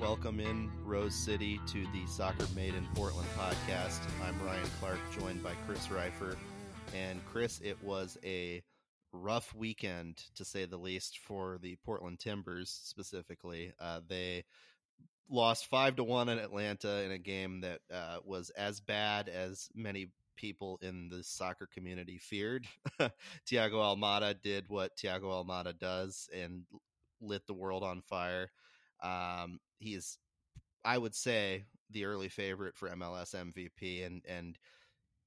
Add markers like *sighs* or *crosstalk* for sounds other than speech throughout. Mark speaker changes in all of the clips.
Speaker 1: Welcome in Rose City to the Soccer Made in Portland podcast. I'm Ryan Clark, joined by Chris Rifer. And Chris, it was a rough weekend to say the least for the Portland Timbers specifically. Uh, they lost five to one in Atlanta in a game that uh, was as bad as many people in the soccer community feared. *laughs* Thiago Almada did what Thiago Almada does and lit the world on fire. Um, he's, I would say, the early favorite for MLS MVP, and and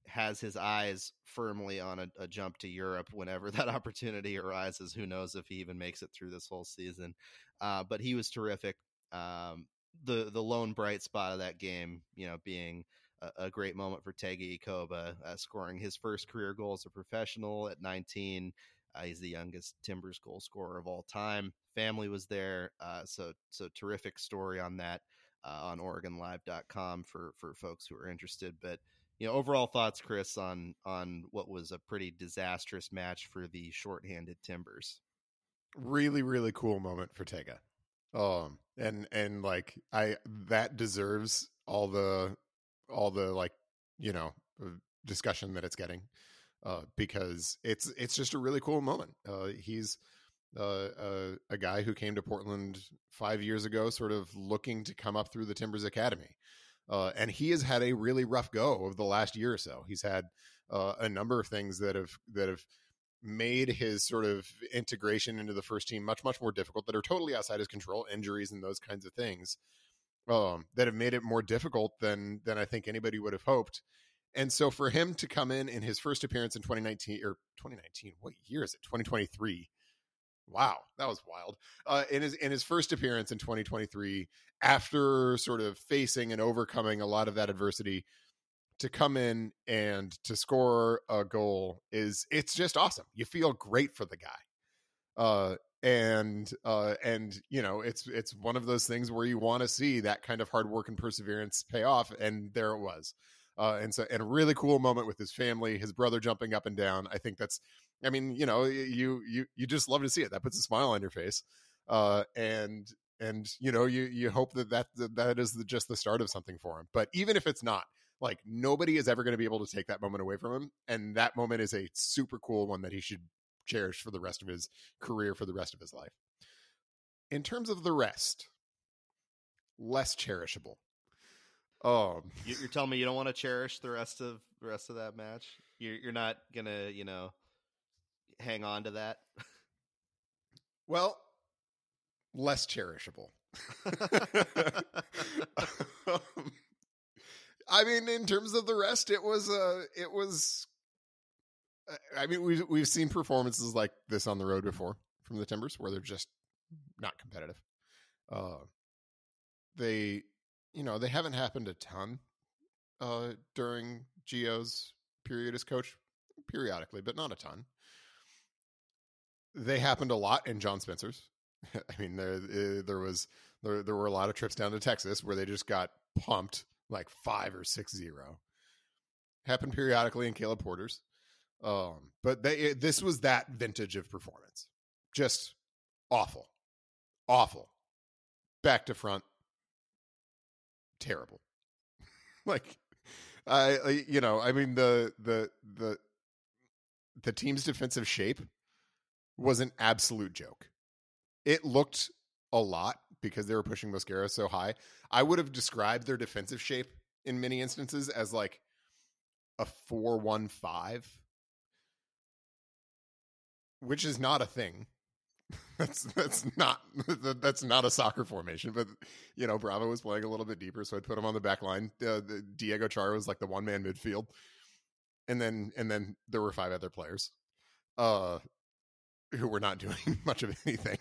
Speaker 1: has his eyes firmly on a, a, jump to Europe whenever *laughs* that opportunity arises. Who knows if he even makes it through this whole season? Uh, but he was terrific. Um, the the lone bright spot of that game, you know, being a, a great moment for Tega Ikoba, uh, scoring his first career goal as a professional at 19. Uh, he's the youngest Timbers goal scorer of all time. Family was there, uh, so so terrific story on that uh, on OregonLive.com for for folks who are interested. But you know, overall thoughts, Chris, on on what was a pretty disastrous match for the shorthanded Timbers.
Speaker 2: Really, really cool moment for Tega. Um, and and like I that deserves all the all the like you know uh, discussion that it's getting uh, because it's it's just a really cool moment. Uh, he's uh, uh, a guy who came to Portland five years ago, sort of looking to come up through the Timbers Academy, uh, and he has had a really rough go of the last year or so. He's had uh, a number of things that have that have made his sort of integration into the first team much much more difficult that are totally outside his control injuries and those kinds of things um, that have made it more difficult than than I think anybody would have hoped and so for him to come in in his first appearance in 2019 or 2019, what year is it? 2023. Wow, that was wild. Uh, in his in his first appearance in 2023, after sort of facing and overcoming a lot of that adversity, to come in and to score a goal is it's just awesome. You feel great for the guy. Uh, and uh, and you know it's it's one of those things where you want to see that kind of hard work and perseverance pay off, and there it was. Uh, and so, and a really cool moment with his family, his brother jumping up and down. I think that's, I mean, you know, you you you just love to see it. That puts a smile on your face, uh, and and you know, you you hope that that that is the, just the start of something for him. But even if it's not, like nobody is ever going to be able to take that moment away from him, and that moment is a super cool one that he should cherish for the rest of his career, for the rest of his life. In terms of the rest, less cherishable.
Speaker 1: Um, *laughs* you, are telling me you don't want to cherish the rest of the rest of that match. You're you're not gonna you know hang on to that.
Speaker 2: well, less cherishable. *laughs* um, I mean, in terms of the rest, it was uh it was. Uh, I mean, we've we've seen performances like this on the road before from the Timbers, where they're just not competitive. Uh, they you know, they haven't happened a ton uh, during Gio's period as coach, periodically, but not a ton. They happened a lot in John Spencer's. *laughs* I mean, there uh, there was there there were a lot of trips down to Texas where they just got pumped like five or six zero. Happened periodically in Caleb Porter's, um, but they it, this was that vintage of performance, just awful, awful, back to front, terrible. *laughs* like I, you know, I mean the the the the team's defensive shape was an absolute joke. It looked a lot because they were pushing Mosquera so high. I would have described their defensive shape in many instances as like a 415 which is not a thing *laughs* that's that's not *laughs* that's not a soccer formation. But you know, Bravo was playing a little bit deeper, so I'd put him on the back line. Uh, the Diego Chara was like the one man midfield, and then and then there were five other players, uh, who were not *laughs* doing much of anything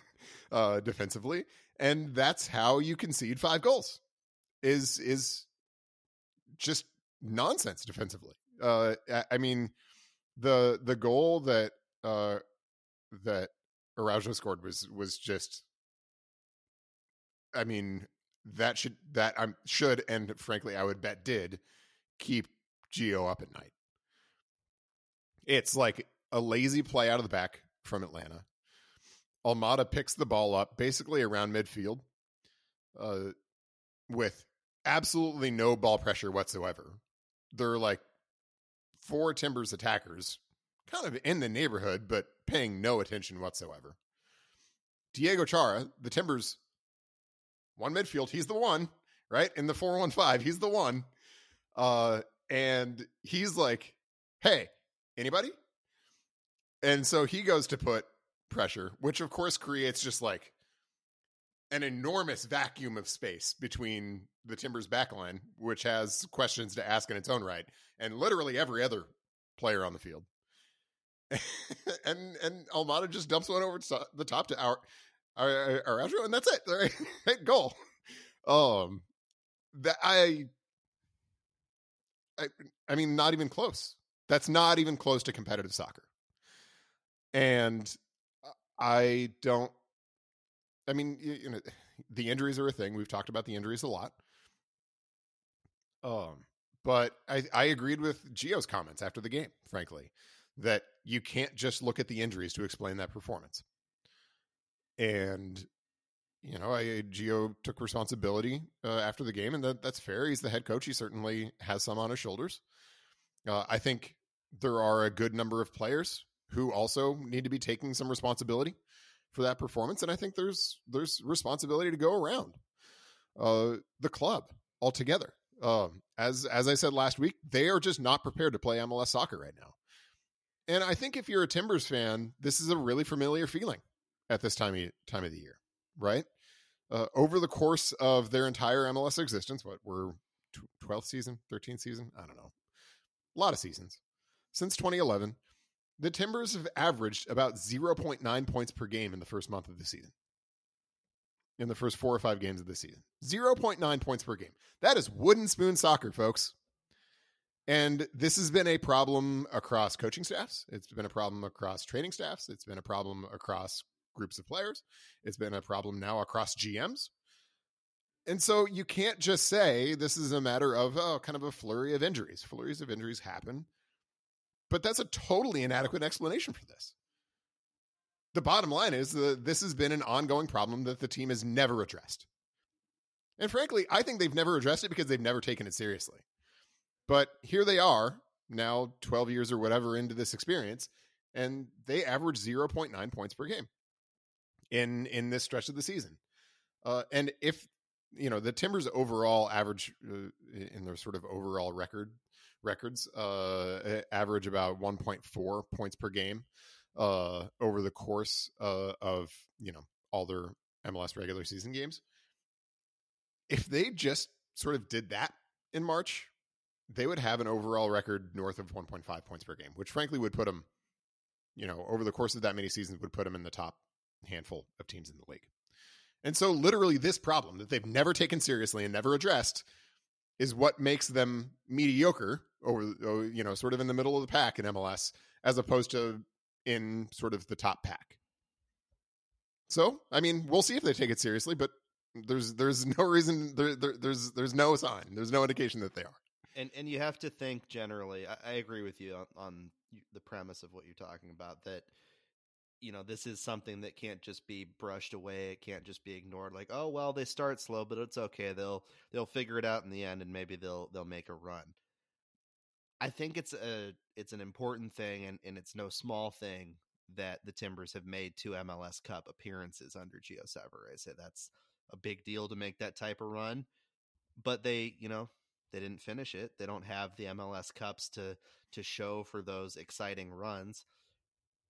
Speaker 2: uh, defensively, and that's how you concede five goals. Is is just nonsense defensively. Uh, I mean, the the goal that uh, that Araujo scored was was just I mean that should that I'm should and frankly I would bet did keep Gio up at night. It's like a lazy play out of the back from Atlanta. Almada picks the ball up basically around midfield. Uh, with absolutely no ball pressure whatsoever. They're like four Timbers attackers, kind of in the neighborhood, but paying no attention whatsoever. Diego Chara, the Timbers, one midfield, he's the one, right? In the 415, he's the one. Uh, and he's like, hey, anybody? And so he goes to put pressure, which of course creates just like an enormous vacuum of space between the Timbers backline, which has questions to ask in its own right, and literally every other player on the field. *laughs* and and Almada just dumps one over the top to our our, Araujo, and that's it. Right, *laughs* goal. Um, that I, I, I mean, not even close. That's not even close to competitive soccer. And I don't. I mean, you, you know, *sighs* the injuries are a thing. We've talked about the injuries a lot. Um, but I, I agreed with Gio's comments after the game, frankly, that you can't just look at the injuries to explain that performance. And you know, I, Gio took responsibility uh, after the game, and that, that's fair. He's the head coach. He certainly has some on his shoulders. Uh, I think there are a good number of players who also need to be taking some responsibility for that performance, and I think there's there's responsibility to go around uh, the club altogether. Um, as as I said last week, they are just not prepared to play MLS soccer right now. And I think if you're a Timbers fan, this is a really familiar feeling at this time of, time of the year, right? Uh, over the course of their entire MLS existence, what we're 12th season, 13th season, I don't know, a lot of seasons since 2011, the Timbers have averaged about 0.9 points per game in the first month of the season. In the first four or five games of the season, 0.9 points per game. That is wooden spoon soccer, folks. And this has been a problem across coaching staffs. It's been a problem across training staffs. It's been a problem across groups of players. It's been a problem now across GMs. And so you can't just say this is a matter of oh, kind of a flurry of injuries. Flurries of injuries happen. But that's a totally inadequate explanation for this. The bottom line is that this has been an ongoing problem that the team has never addressed. And frankly, I think they've never addressed it because they've never taken it seriously. But here they are, now 12 years or whatever into this experience, and they average 0.9 points per game in in this stretch of the season. Uh, and if you know the Timbers overall average uh, in their sort of overall record records uh, average about 1.4 points per game uh, over the course uh, of you know all their MLS regular season games. If they just sort of did that in March, they would have an overall record north of 1.5 points per game, which frankly would put them, you know, over the course of that many seasons would put them in the top handful of teams in the league. And so, literally, this problem that they've never taken seriously and never addressed is what makes them mediocre over, oh, you know, sort of in the middle of the pack in MLS, as opposed to in sort of the top pack. So, I mean, we'll see if they take it seriously, but there's there's no reason there, there there's there's no sign, there's no indication that they are.
Speaker 1: And and you have to think generally. I, I agree with you on, on the premise of what you're talking about that you know this is something that can't just be brushed away it can't just be ignored like oh well they start slow but it's okay they'll they'll figure it out in the end and maybe they'll they'll make a run i think it's a it's an important thing and, and it's no small thing that the timbers have made two mls cup appearances under gio Savarese. i say that's a big deal to make that type of run but they you know they didn't finish it they don't have the mls cups to to show for those exciting runs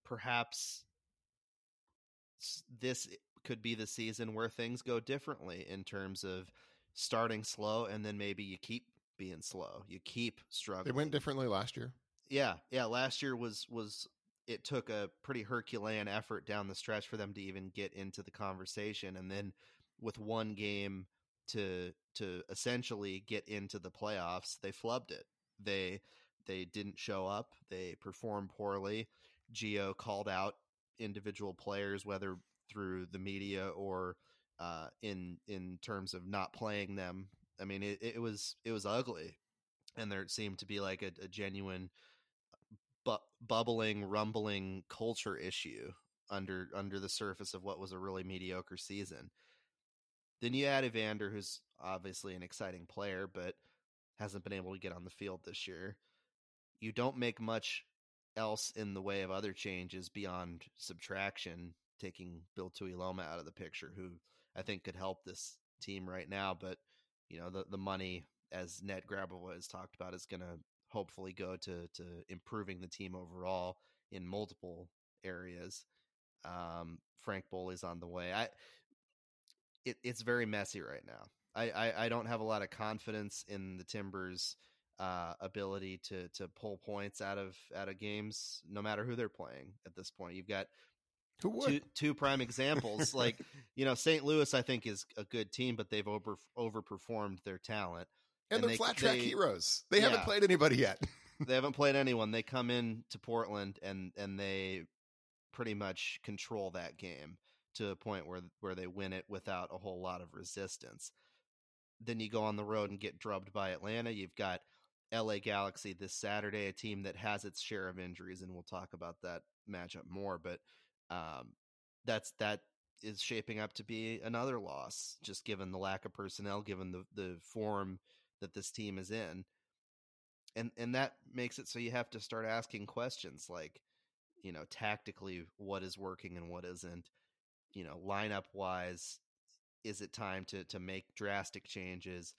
Speaker 1: perhaps this could be the season where things go differently in terms of starting slow and then maybe you keep being slow. You keep struggling.
Speaker 2: It went differently last year.
Speaker 1: Yeah, yeah. Last year was was it took a pretty Herculean effort down the stretch for them to even get into the conversation, and then with one game to to essentially get into the playoffs, they flubbed it. They they didn't show up. They performed poorly. Gio called out individual players, whether through the media or uh, in in terms of not playing them. I mean, it, it was it was ugly, and there seemed to be like a, a genuine bu- bubbling, rumbling culture issue under under the surface of what was a really mediocre season. Then you add Evander, who's obviously an exciting player, but hasn't been able to get on the field this year. You don't make much else in the way of other changes beyond subtraction, taking Bill Tuiloma out of the picture, who I think could help this team right now. But you know, the the money, as Ned Grabavoy has talked about, is going to hopefully go to to improving the team overall in multiple areas. Um, Franck Boli's on the way. I it, it's very messy right now. I, I, I don't have a lot of confidence in the Timbers' uh, ability to to pull points out of out of games, no matter who they're playing. At this point, you've got two two prime examples. like *laughs* you know, St. Louis, I think is a good team, but they've over overperformed their talent,
Speaker 2: and, and they're they, flat track they, heroes. They yeah, haven't played anybody yet.
Speaker 1: they haven't *laughs* played anyone. They come in to Portland and and they pretty much control that game to a point where where they win it without a whole lot of resistance. Then you go on the road and get drubbed by Atlanta. You've got LA Galaxy this Saturday, a team that has its share of injuries, and we'll talk about that matchup more. But um, that's that is shaping up to be another loss, just given the lack of personnel, given the the form that this team is in, and and that makes it so you have to start asking questions like, you know, tactically what is working and what isn't, you know, lineup wise, is it time to to make drastic changes?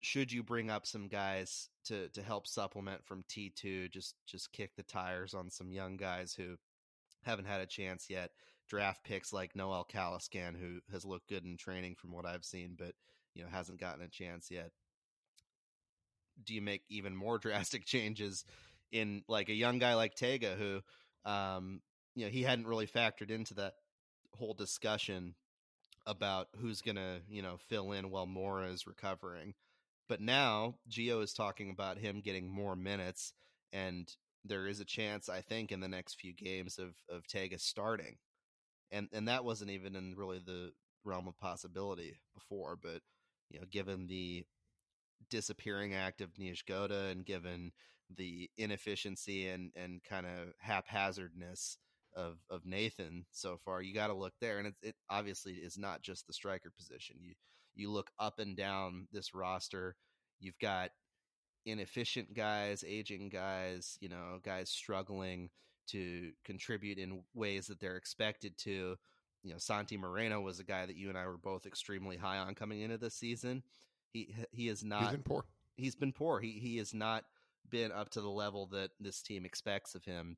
Speaker 1: Should you bring up some guys to to help supplement from T two? Just just kick the tires on some young guys who haven't had a chance yet. Draft picks like Noel Caliskan, who has looked good in training from what I've seen, but you know hasn't gotten a chance yet. Do you make even more *laughs* drastic changes in like a young guy like Tega, who um, you know he hadn't really factored into that whole discussion about who's going to, you know, fill in while Mora is recovering. But now Gio is talking about him getting more minutes, and there is a chance, I think, in the next few games of of Tega starting, and and that wasn't even in really the realm of possibility before. But you know, given the disappearing act of Niezgoda and given the inefficiency and and kind of haphazardness of of Nathan so far. You got to look there, and it, it obviously is not just the striker position. You you look up and down this roster. You've got inefficient guys, aging guys, you know, guys struggling to contribute in ways that they're expected to. You know, Santi Moreno was a guy that you and I were both extremely high on coming into this season. He he is not.
Speaker 2: He's been poor.
Speaker 1: He's been poor. He he has not been up to the level that this team expects of him.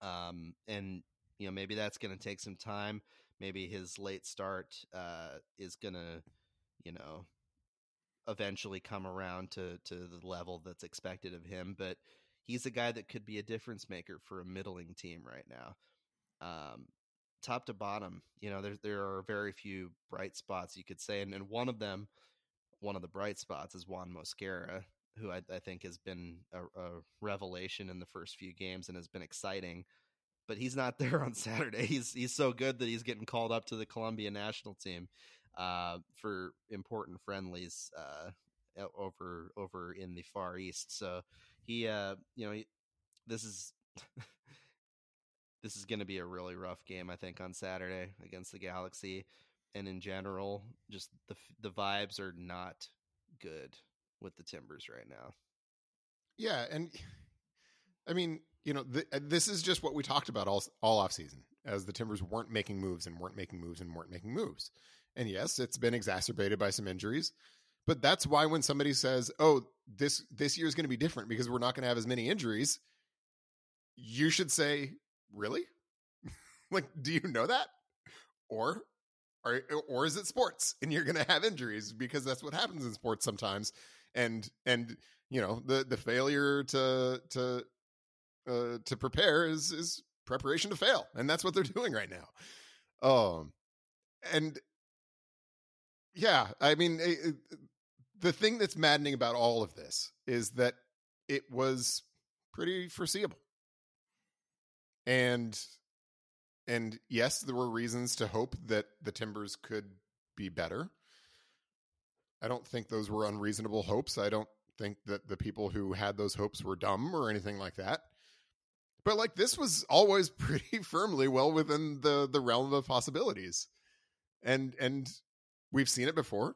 Speaker 1: Um, and you know maybe that's going to take some time. Maybe his late start uh, is going to, you know, eventually come around to to the level that's expected of him. But he's a guy that could be a difference maker for a middling team right now. Um, top to bottom, you know, there there are very few bright spots you could say, and, and one of them, one of the bright spots is Juan Mosquera, who I, I think has been a, a, revelation in the first few games and has been exciting. But he's not *laughs* there on Saturday. He's he's so good that he's getting called up to the Colombia national team uh, for important friendlies uh, over over in the Far East. So he, uh, you know, he, this is. *laughs* this is going to be a really rough game, I think, on Saturday against the Galaxy, and in general, just the the vibes are not good with the Timbers right now.
Speaker 2: Yeah, and I mean, you know, the, uh, this is just what we talked about all all off season, as the Timbers weren't making moves and weren't making moves and weren't making moves. And yes, it's been exacerbated by some injuries, but that's why when somebody says, "Oh, this this year is going to be different because we're not going to have as many injuries," you should say, "Really? *laughs* like, do you know that?" Or or, or is it sports and you're going to have injuries because that's what happens in sports sometimes and and you know the the failure to to uh, to prepare is is preparation to fail, and that's what they're *laughs* doing right now. Um, and yeah, I mean, it, it, the thing that's maddening about all of this is that it was pretty foreseeable, and and yes, there were reasons to hope that the Timbers could be better. I don't think those were unreasonable hopes. I don't think that the people who had those hopes were dumb or anything like that. But like this was always *laughs* pretty firmly well within the the realm of possibilities. And and we've seen it before.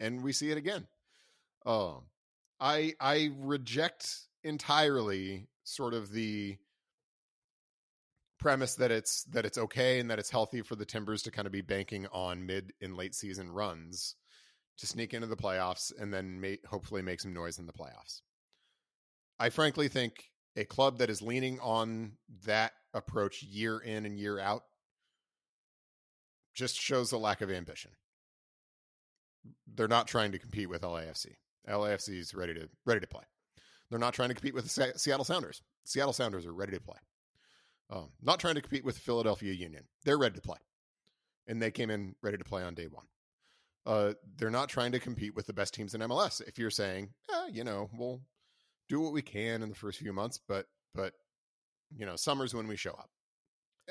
Speaker 2: and we see it again. Um, I I reject entirely sort of the premise that it's that it's okay and that it's healthy for the Timbers to kind of be banking on mid and late season runs to sneak into the playoffs and then may, hopefully make some noise in the playoffs. I frankly think a club that is leaning on that approach year in and year out just shows a lack of ambition. They're not trying to compete with LAFC. LAFC is ready to ready to play. They're not trying to compete with the Seattle Sounders. Seattle Sounders are ready to play. Um, not trying to compete with Philadelphia Union. They're ready to play, and they came in ready to play on day one. Uh, they're not trying to compete with the best teams in MLS. If you're saying, eh, you know, we'll do what we can in the first few months, but but you know, summer's when we show up.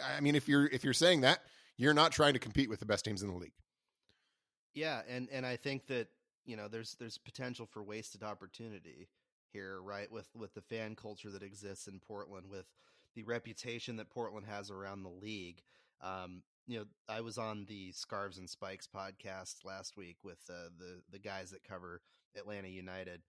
Speaker 2: I mean, if you're if you're saying that, you're not trying to compete with the best teams in the league.
Speaker 1: Yeah, and and I think that you know there's there's potential for wasted opportunity here, right? With with the fan culture that exists in Portland, with the reputation that Portland has around the league. Um, you know, I was on the Scarves and Spikes podcast last week with uh, the the guys that cover Atlanta United,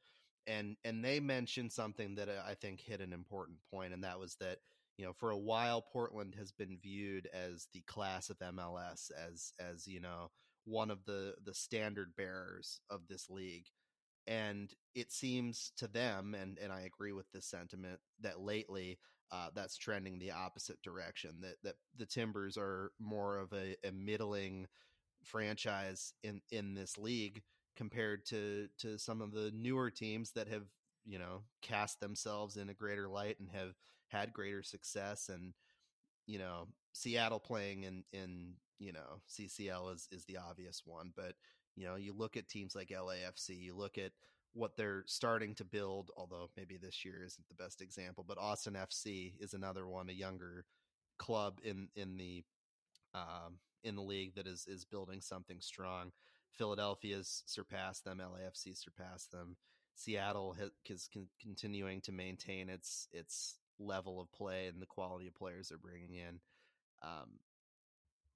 Speaker 1: and and they mentioned something that I think hit an important point, and that was that you know for a while Portland has been viewed as the class of MLS, as as you know one of the the standard bearers of this league, and it seems to them, and and I agree with this sentiment that lately uh, that's trending the opposite direction. That that the Timbers are more of a, a middling franchise in in this league compared to to some of the newer teams that have you know cast themselves in a greater light and have had greater success and you know Seattle playing in in you know CCL is is the obvious one but you know you look at teams like LAFC you look at what they're starting to build, although maybe this year isn't the best example, but Austin FC is another one, a younger club in in the um, in the league that is is building something strong. Philadelphia's surpassed them, LAFC surpassed them. Seattle is con- continuing to maintain its its level of play and the quality of players they're bringing in. Um,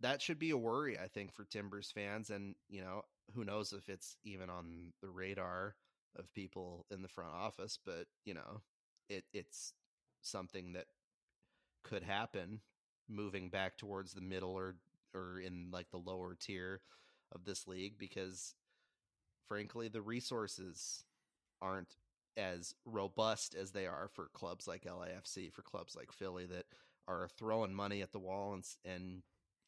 Speaker 1: that should be a worry, I think, for Timbers fans. And you know, who knows if it's even on the radar of people in the front office, but you know, it it's something that could happen moving back towards the middle or or in like the lower tier of this league because frankly the resources aren't as robust as they are for clubs like LAFC for clubs like Philly that are throwing money at the wall and and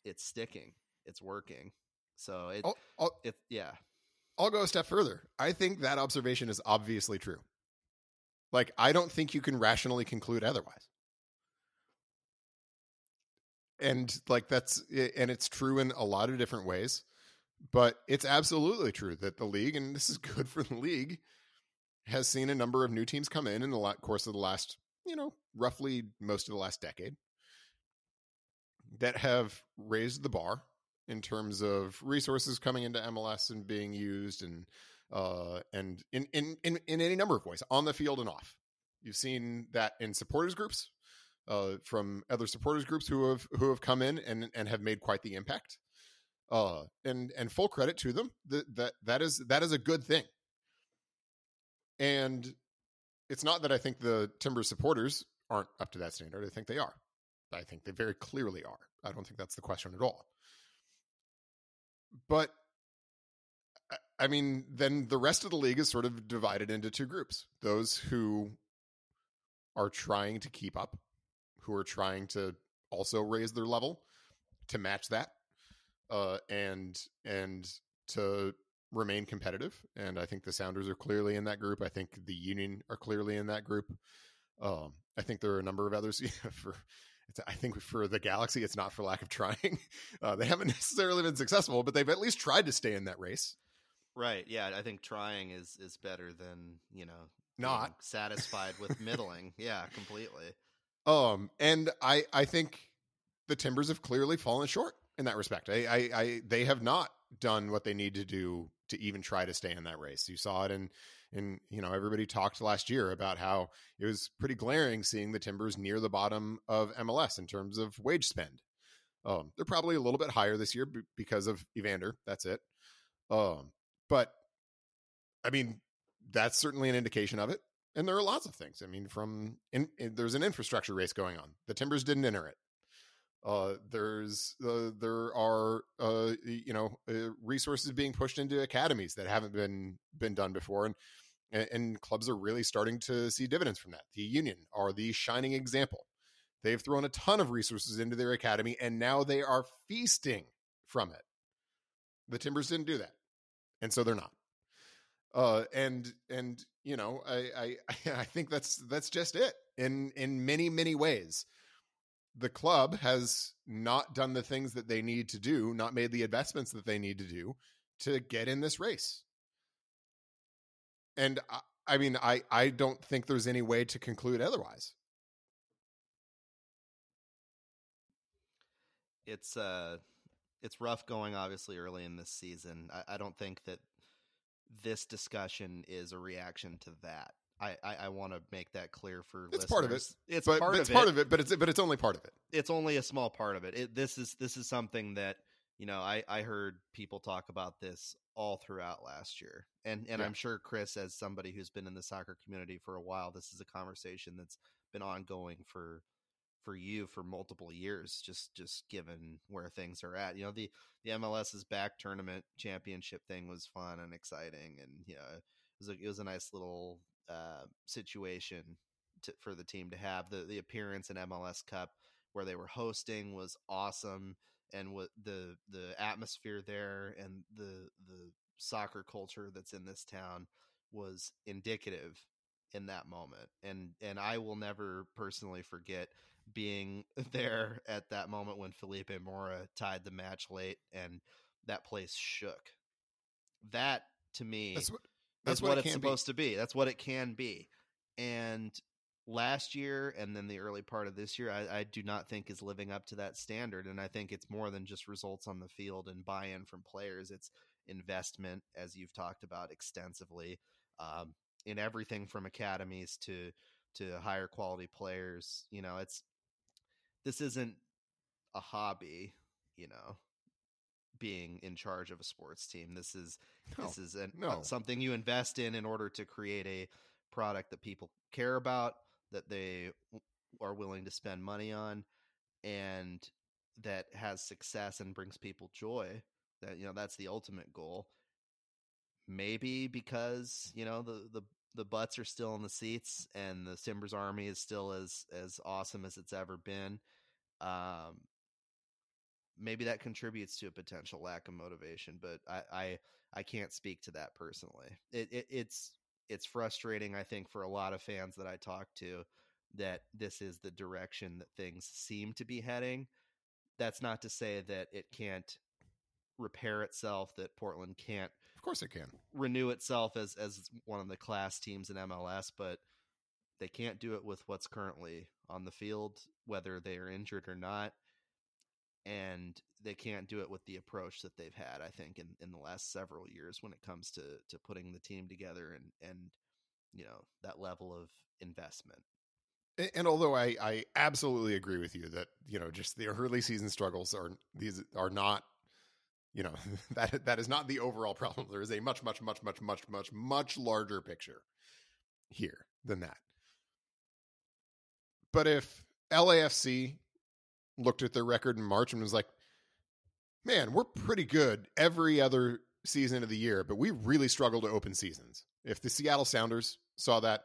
Speaker 1: it's sticking it's working. So it
Speaker 2: I'll, I'll,
Speaker 1: it yeah
Speaker 2: I'll go a step further. I think that observation is obviously true. Like, I don't think you can rationally conclude otherwise. And like that's and it's true in a lot of different ways, but it's absolutely true that the league, and this is *laughs* good for the league, has seen a number of new teams come in in the course of the last, you know, roughly most of the last decade that have raised the bar in terms of resources coming into MLS and being used and uh, and in, in in in any number of ways on the field and off. You've seen that in supporters groups uh, from other supporters groups who have who have come in and and have made quite the impact. Uh, and and full credit to them. That that that is that is a good thing. And it's not that I think the Timber supporters aren't up to that standard. I think they are. I think they very clearly are. I don't think that's the question at all. But I mean, then the rest of the league is sort of divided into two groups those who are trying to keep up, who are trying to also raise their level to match that, uh, and and to remain competitive. And I think the Sounders are clearly in that group. I think the Union are clearly in that group. Um, I think there are a number of others *laughs* for I think for the Galaxy, it's not for lack of trying. *laughs* Uh, they haven't *laughs* necessarily been successful, but they've at least tried to stay in that race.
Speaker 1: Right. Yeah, I think trying is is better than you know
Speaker 2: not *laughs*
Speaker 1: satisfied with middling. yeah, completely.
Speaker 2: Um, and I I think the Timbers have clearly fallen short in that respect. I, I, I they have not done what they need to do to even try to stay in that race. You saw it in and you know everybody talked last year about how it was pretty glaring seeing the Timbers near the bottom of MLS in terms of wage spend. Um, they're probably a little bit higher this year b- because of Evander. That's it. Um, but I mean, that's certainly an indication of it. And there are lots of things. I mean, from in, in, there's an infrastructure race going on. The Timbers didn't enter it. Uh, there's uh, there are uh, you know uh, resources being pushed into academies that haven't been been done before, and, and and clubs are really starting to see dividends from that. The Union are the shining example. They've thrown a ton of resources into their academy, and now they are feasting from it. The Timbers didn't do that, and so they're not. Uh, and and you know, I, I *laughs* I think that's that's just it in in many many ways the club has not done the things that they need to do, not made the investments that they need to do to get in this race. And I, I mean, I, I don't think there's any way to conclude otherwise.
Speaker 1: It's uh it's rough going obviously early in this season. I, I don't think that this discussion is a reaction to that. I, I, I want to make that clear for
Speaker 2: it's
Speaker 1: listeners.
Speaker 2: part of it.
Speaker 1: It's
Speaker 2: but,
Speaker 1: part
Speaker 2: but
Speaker 1: of
Speaker 2: it's
Speaker 1: it.
Speaker 2: of it, but it's but it's only part of it.
Speaker 1: It's only a small part of it. it. This is this is something that you know I I heard people talk about this all throughout last year, and and
Speaker 2: Yeah.
Speaker 1: I'm sure Chris, as somebody who's been in the soccer community for a while, this is a conversation that's been ongoing for for you for multiple years. Just just given where things are at, you know the the MLS is Back tournament championship thing was fun and exciting, and you know it was a, it was a nice little uh, situation to, for the team to have. The the appearance in MLS Cup where they were hosting was awesome, and what the the atmosphere there and the the soccer culture that's in this town was indicative in that moment. And and I will never personally forget being *laughs* there at that moment when Felipe Mora tied the match late and that place shook. That to me
Speaker 2: That's what
Speaker 1: that's what,
Speaker 2: what, it
Speaker 1: it's
Speaker 2: can be.
Speaker 1: supposed to be. That's what it can be. And last year and then the early part of this year, I, I do not think is living up to that standard. And I think it's more than just results on the field and buy in from players. It's investment, as you've talked about extensively, um, in everything from academies to to higher quality players. You know, it's this isn't a hobby, you know, being in charge of a sports team. This is
Speaker 2: No,
Speaker 1: this is an,
Speaker 2: no.
Speaker 1: uh, something you invest in in order to create a product that people care about, that they are willing to spend money on, and that has success and brings people joy. That you know that's the ultimate goal. Maybe because you know the the the butts are still in the seats and the Timbers Army is still as as awesome as it's ever been. Um, maybe that contributes to a potential lack of motivation, but I I, I can't speak to that personally. It, it it's it's frustrating, I think, for a lot of fans that I talk to that this is the direction that things seem to be heading. That's not to say that it can't repair itself, that Portland can't
Speaker 2: Of course it can.
Speaker 1: renew itself as as one of the class teams in MLS, but they can't do it with what's currently on the field, whether they are injured or not. And they can't do it with the approach that they've had, I think, in, in the last several years when it comes to to putting the team together and and you know that level of investment.
Speaker 2: And although I, I absolutely agree with you that you know just the early season struggles are these are not you know *laughs* that that is not the overall problem. There is a much much much much much much much larger picture here than that. But if LAFC looked at their record in March and was like, "Man, we're pretty good every other season of the year, but we really struggle to open seasons." If the Seattle Sounders saw that,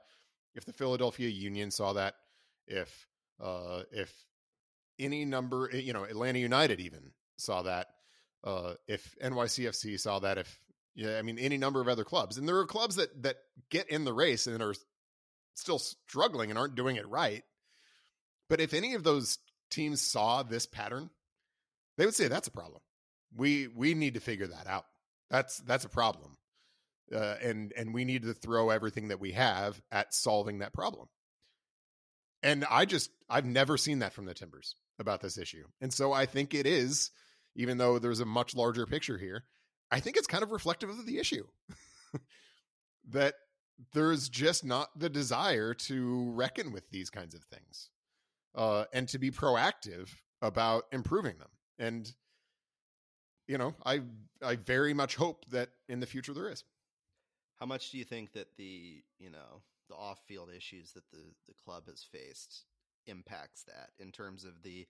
Speaker 2: if the Philadelphia Union saw that, if uh, if any number, eh, you know, Atlanta United even saw that, uh, if NYCFC saw that, if yeah, I mean, any number of other clubs, and there are clubs that that get in the race and are still struggling and aren't doing it right. But if any of those teams saw this pattern, they would say that's a problem. We we need to figure that out. That's that's a problem, uh, and and we need to throw everything that we have at solving that problem. And I just I've never seen that from the Timbers about this issue, and so I think it is, even though there's a much larger picture here. I think it's kind of reflective of the issue *laughs* that there's just not the desire to reckon with these kinds of things uh, and to be proactive about improving them. And you know, I I very much hope that in the future there is.
Speaker 1: How much do you think that the you know the off field issues that the the club has faced impacts that in terms of the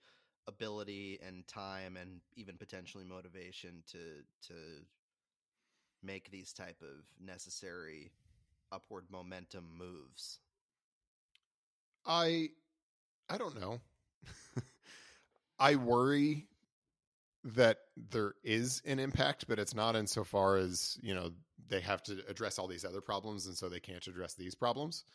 Speaker 1: ability and time and even potentially motivation to to make these type of necessary upward momentum moves
Speaker 2: I I don't know. *laughs* I worry that there is an impact, but it's not insofar as, you know, they have to address all these other problems and so they can't address these problems.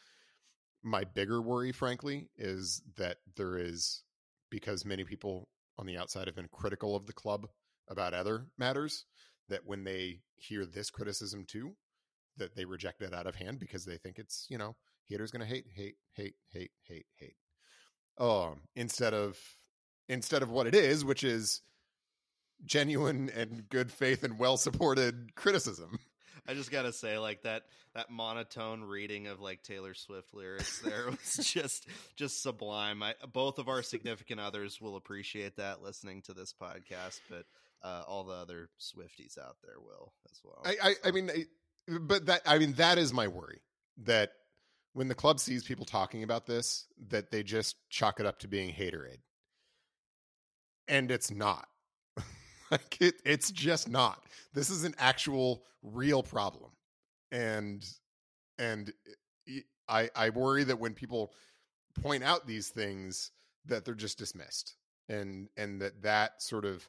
Speaker 2: My bigger worry, frankly, is that there is because many people on the outside have been critical of the club about other matters, that when they hear this criticism too, that they reject it out of hand because they think it's, you know, haters to hate, hate, hate, hate, hate, hate. Um, instead of instead of what it is, which is genuine and good faith and well supported criticism. *laughs*
Speaker 1: I just gotta say, like that that monotone reading of like Taylor Swift lyrics there was *laughs* just just sublime. I, both of our significant others will appreciate that listening to this podcast, but uh, all the other Swifties out there will as well.
Speaker 2: I, I, I mean, I, but that I mean that is my worry that when the club sees people talking about this, that they just chalk it up to being haterade, and it's not. *laughs* like it, it's just not. This is an actual real problem, and and I I worry that when people point out these things, that they're just dismissed, and and that that sort of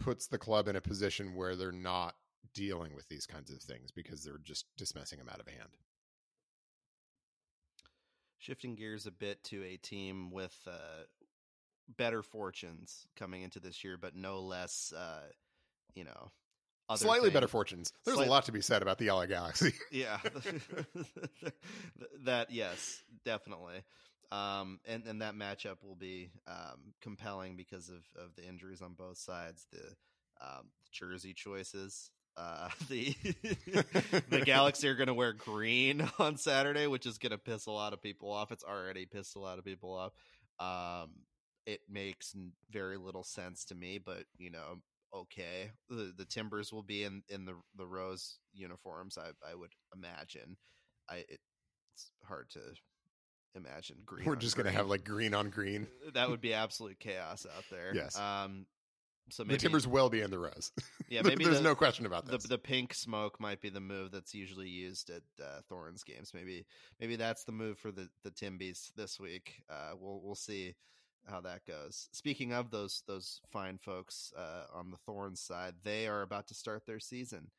Speaker 2: puts the club in a position where they're not dealing with these kinds of things because they're just dismissing them out of hand.
Speaker 1: Shifting gears a bit to a team with uh, better fortunes coming into this year, but no less, uh, you know,
Speaker 2: slightly things. better fortunes. There's Slight- a lot to be said about the LA Galaxy. *laughs*
Speaker 1: yeah, *laughs* that yes, definitely. Um, and and that matchup will be um, compelling because of of the injuries on both sides. The um, jersey choices uh, *laughs* the the Galaxy are going to wear green *laughs* on Saturday, which is going to piss a lot of people off. It's already pissed a lot of people off. Um, it makes very little sense to me, but you know, okay. The the Timbers will be in in the the rose uniforms. I I would imagine. I it's hard to imagine green.
Speaker 2: We're just going to have like green on green.
Speaker 1: That would be absolute chaos out there.
Speaker 2: Yes.
Speaker 1: Um, so maybe,
Speaker 2: the Timbers will be in the rose.
Speaker 1: Yeah, maybe
Speaker 2: there's
Speaker 1: the,
Speaker 2: no question about this.
Speaker 1: The, the, pink smoke might be the move that's usually used at uh, Thorns games. Maybe maybe that's the move for the the Timbies this week. Uh, we'll we'll see how that goes. Speaking of those those fine folks uh, on the Thorns side, they are about to start their season.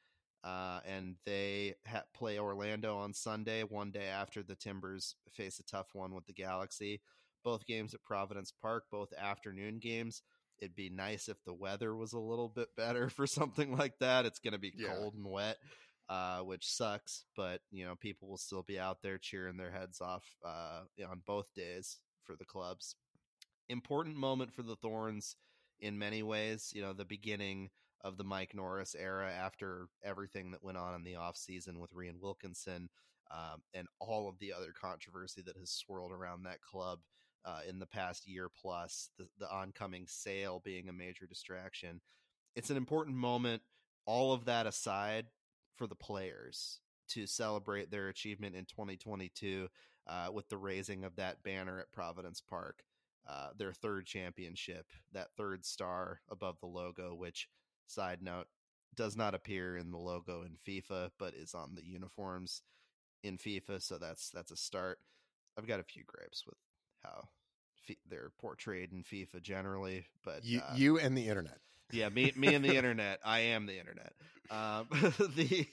Speaker 1: Uh, and they ha- play Orlando on Sunday, one day after the Timbers face a tough one with the Galaxy. Both games at Providence Park, both afternoon games it'd be nice if the weather was a little bit better *laughs* for something like that. It's going to be yeah. cold and wet, uh, which sucks, but you know, people will still be out there cheering their heads off uh, on both days for the clubs. Important moment for the Thorns in many ways. You know, the beginning of the Mike Norris era after everything that went on in the offseason with Rhian Wilkinson um, and all of the other controversy that has swirled around that club uh, in the past year plus, the, the oncoming sale being a major distraction. It's an important moment, all of that aside, for the players to celebrate their achievement in 2022 uh, with the raising of that banner at Providence Park, uh, their third championship, that third star above the logo, which, side note, does not appear in the logo in FIFA, but is on the uniforms in FIFA. So that's that's a start. I've got a few gripes with how they're portrayed in FIFA generally, but
Speaker 2: you, uh, you and the internet.
Speaker 1: Yeah, me, me and the internet. I am the internet. Um, *laughs* the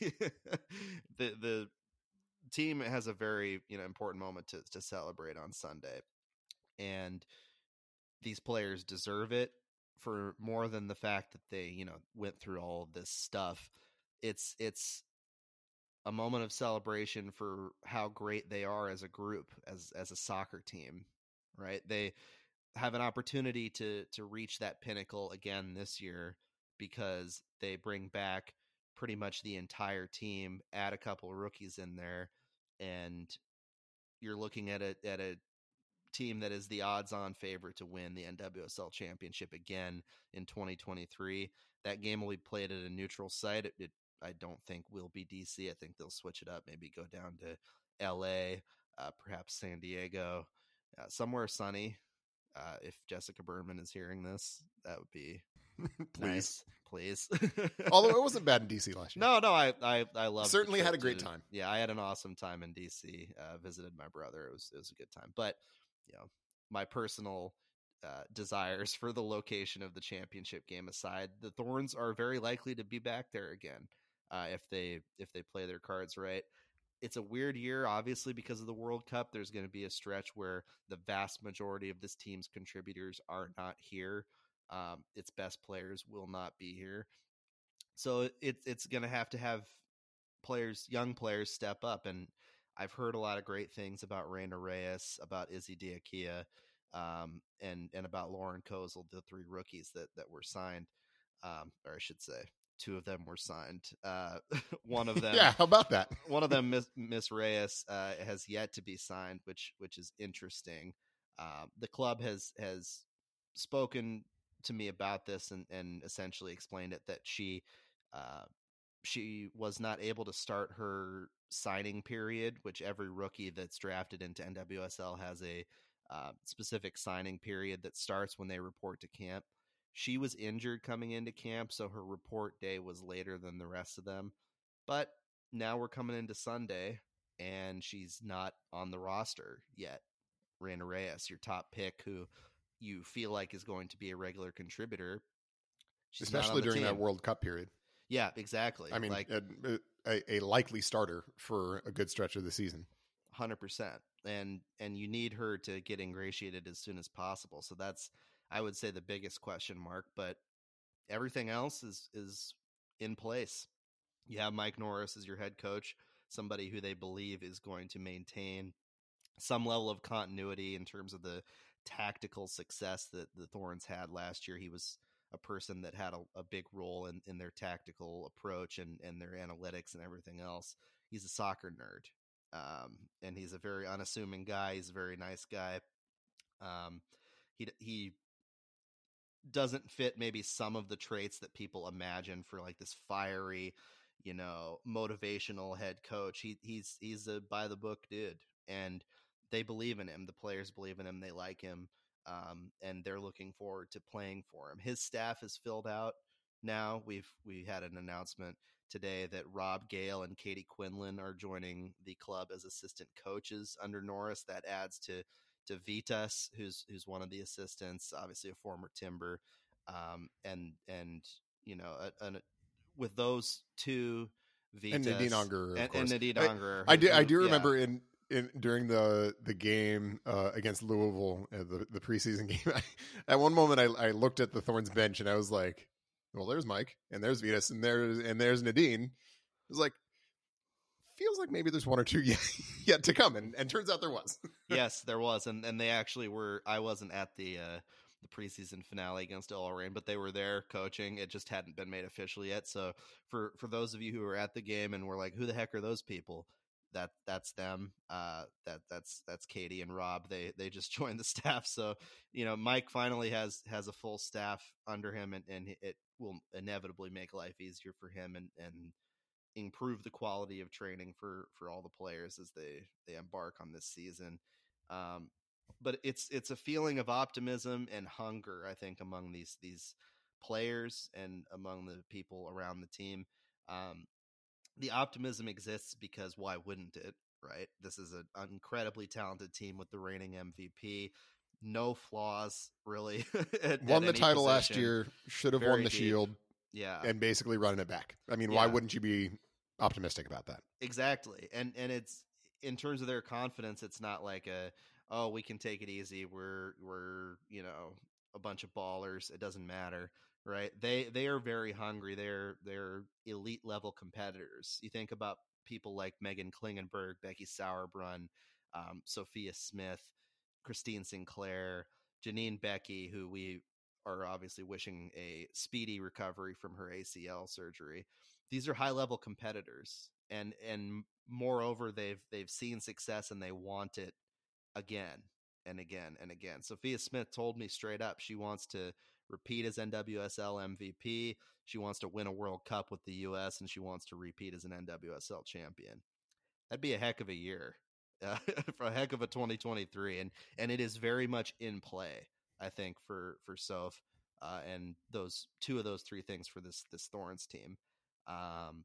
Speaker 1: the the team has a very you know important moment to to celebrate on Sunday, and these players deserve it for more than the fact that they you know went through all of this stuff. It's it's a moment of celebration for how great they are as a group, as as a soccer team, right? They have an opportunity to to reach that pinnacle again this year because they bring back pretty much the entire team, add a couple of rookies in there, and you're looking at a at a team that is the odds-on favorite to win the NWSL championship again in 2023. That game will be played at a neutral site. It, it I don't think will be DC. I think they'll switch it up, maybe go down to L.A., uh, perhaps San Diego, uh, somewhere sunny. Uh, if Jessica Berman is hearing this, that would be *laughs*
Speaker 2: please.
Speaker 1: Please. *laughs*
Speaker 2: Although it wasn't bad in DC last year.
Speaker 1: no, no, I I I love
Speaker 2: Certainly had a great time.
Speaker 1: Yeah, I had an awesome time in DC. Uh, visited my brother. It was it was a good time. But you know, my personal uh, desires for the location of the championship game aside, the Thorns are very likely to be back there again uh, if they if they play their cards right. It's a weird year, obviously, because of the World Cup. There's going to be a stretch where the vast majority of this team's contributors are not here. Um, its best players will not be here, so it's it's going to have to have players, young players, step up. And I've heard a lot of great things about Reyna Reyes, about Izzy D'Aquila, um, and and about Lauren Kozal, the three rookies that that were signed, um, or I should say, two of them were signed. Uh, *laughs* one of *laughs* them,
Speaker 2: yeah, how about that? *laughs*
Speaker 1: one of them, Miss, Miss Reyes, uh, has yet to be signed, which which is interesting. Uh, the club has has spoken to me about this and, and essentially explained it that she uh, she was not able to start her signing period, which every rookie that's drafted into NWSL has a uh, specific signing period that starts when they report to camp. She was injured coming into camp, so her report day was later than the rest of them. But now we're coming into Sunday, and she's not on the roster yet. Reyna Reyes, your top pick, who you feel like is going to be a regular contributor, she's
Speaker 2: especially during
Speaker 1: team.
Speaker 2: that World Cup period.
Speaker 1: Yeah, exactly.
Speaker 2: I mean,
Speaker 1: like
Speaker 2: a, uh, a, a likely starter for a good stretch of the season.
Speaker 1: hundred percent, and and you need her to get ingratiated as soon as possible. So that's I would say the biggest question mark. But everything else is is in place. You have Mike Norris as your head coach, somebody who they believe is going to maintain some level of continuity in terms of the tactical success that the Thorns had last year. He was a person that had a, a big role in, in their tactical approach and, and their analytics and everything else. He's a soccer nerd. Um, and he's a very unassuming guy. He's a very nice guy. Um, he, he doesn't fit maybe some of the traits that people imagine for like this fiery, you know, motivational head coach. He he's he's a by the book dude, and they believe in him. The players believe in him. They like him, um, and they're looking forward to playing for him. His staff is filled out now. We've we had an announcement today that Rob Gale and Katie Quinlan are joining the club as assistant coaches under Norris. That adds to to Vytas, who's who's one of the assistants, obviously a former Timber, um, and and you know, a, a, with those two, Vytas
Speaker 2: and Nadine Angerer,
Speaker 1: and, and, Nadine Angerer.
Speaker 2: I, I, do I do remember yeah. in. In, during the the game uh, against Louisville, uh, the the preseason *laughs* game, I, at one moment I, I looked at the Thorns bench and I was like, "Well, there's Mike, and there's Vytas, and there's and there's Nadine." It was like, feels like maybe there's one or two *laughs* yet, yet to come, and, and turns out there was. *laughs*
Speaker 1: yes, there was, and and they actually were. I wasn't at the uh, the preseason finale against Rain, but they were there coaching. It just hadn't been made official yet. So for for those of you who were at the game and were like, "Who the heck are those people?" That that's them. Uh, that that's that's Katie and Rob. They they just *laughs* joined the staff. So you know, Mike finally has has a full staff under him, and and it will inevitably make life easier for him and and improve the quality of training for for all the players as they they embark on this season. Um, but it's it's a feeling of optimism and hunger, I think, among these these players and among the people around the team. Um, the optimism exists because why wouldn't it? Right? This is an incredibly talented team with the reigning MVP. No flaws, really. *laughs* at,
Speaker 2: won
Speaker 1: at
Speaker 2: the title
Speaker 1: position.
Speaker 2: last year. Should have
Speaker 1: Very
Speaker 2: won the
Speaker 1: deep.
Speaker 2: Shield.
Speaker 1: Yeah,
Speaker 2: and basically running it back. I mean, why wouldn't you be optimistic about that?
Speaker 1: Exactly. And and it's in terms of their confidence, it's not like a oh, we can take it easy. We're we're, you know, a bunch of ballers. It doesn't matter. Right? They they are very hungry. They're they're elite level competitors. You think about people like Meghan Klingenberg, Becky Sauerbrunn, um, Sophia Smith, Christine Sinclair, Janine Beckie, who we are obviously wishing a speedy recovery from her ACL surgery. These are high level competitors, and and moreover, they've they've seen success and they want it again and again and again. Sophia Smith told me straight up she wants to repeat as NWSL MVP. She wants to win a World Cup with the U.S. and she wants to repeat as an NWSL champion. That'd be a heck of a year, uh, *laughs* for a heck of a 2023, and and it is very much in play. I think for for Soph uh, and those two of those three things for this this Thorns team. Um,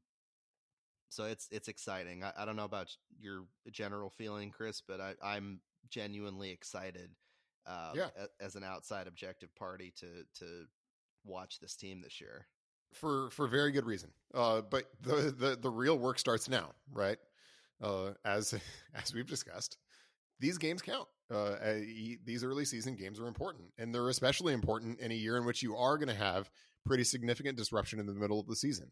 Speaker 1: so it's it's exciting. I, I, don't know about your general feeling, Chris, but I, I'm genuinely excited. Uh, yeah. as an outside objective party to to watch this team this year
Speaker 2: for for very good reason. Uh, but the, the the real work starts now, right? Uh, as *laughs* as we've discussed, these games count. Uh, these early season games are important, and they're especially important in a year in which you are going to have pretty significant disruption in the middle of the season.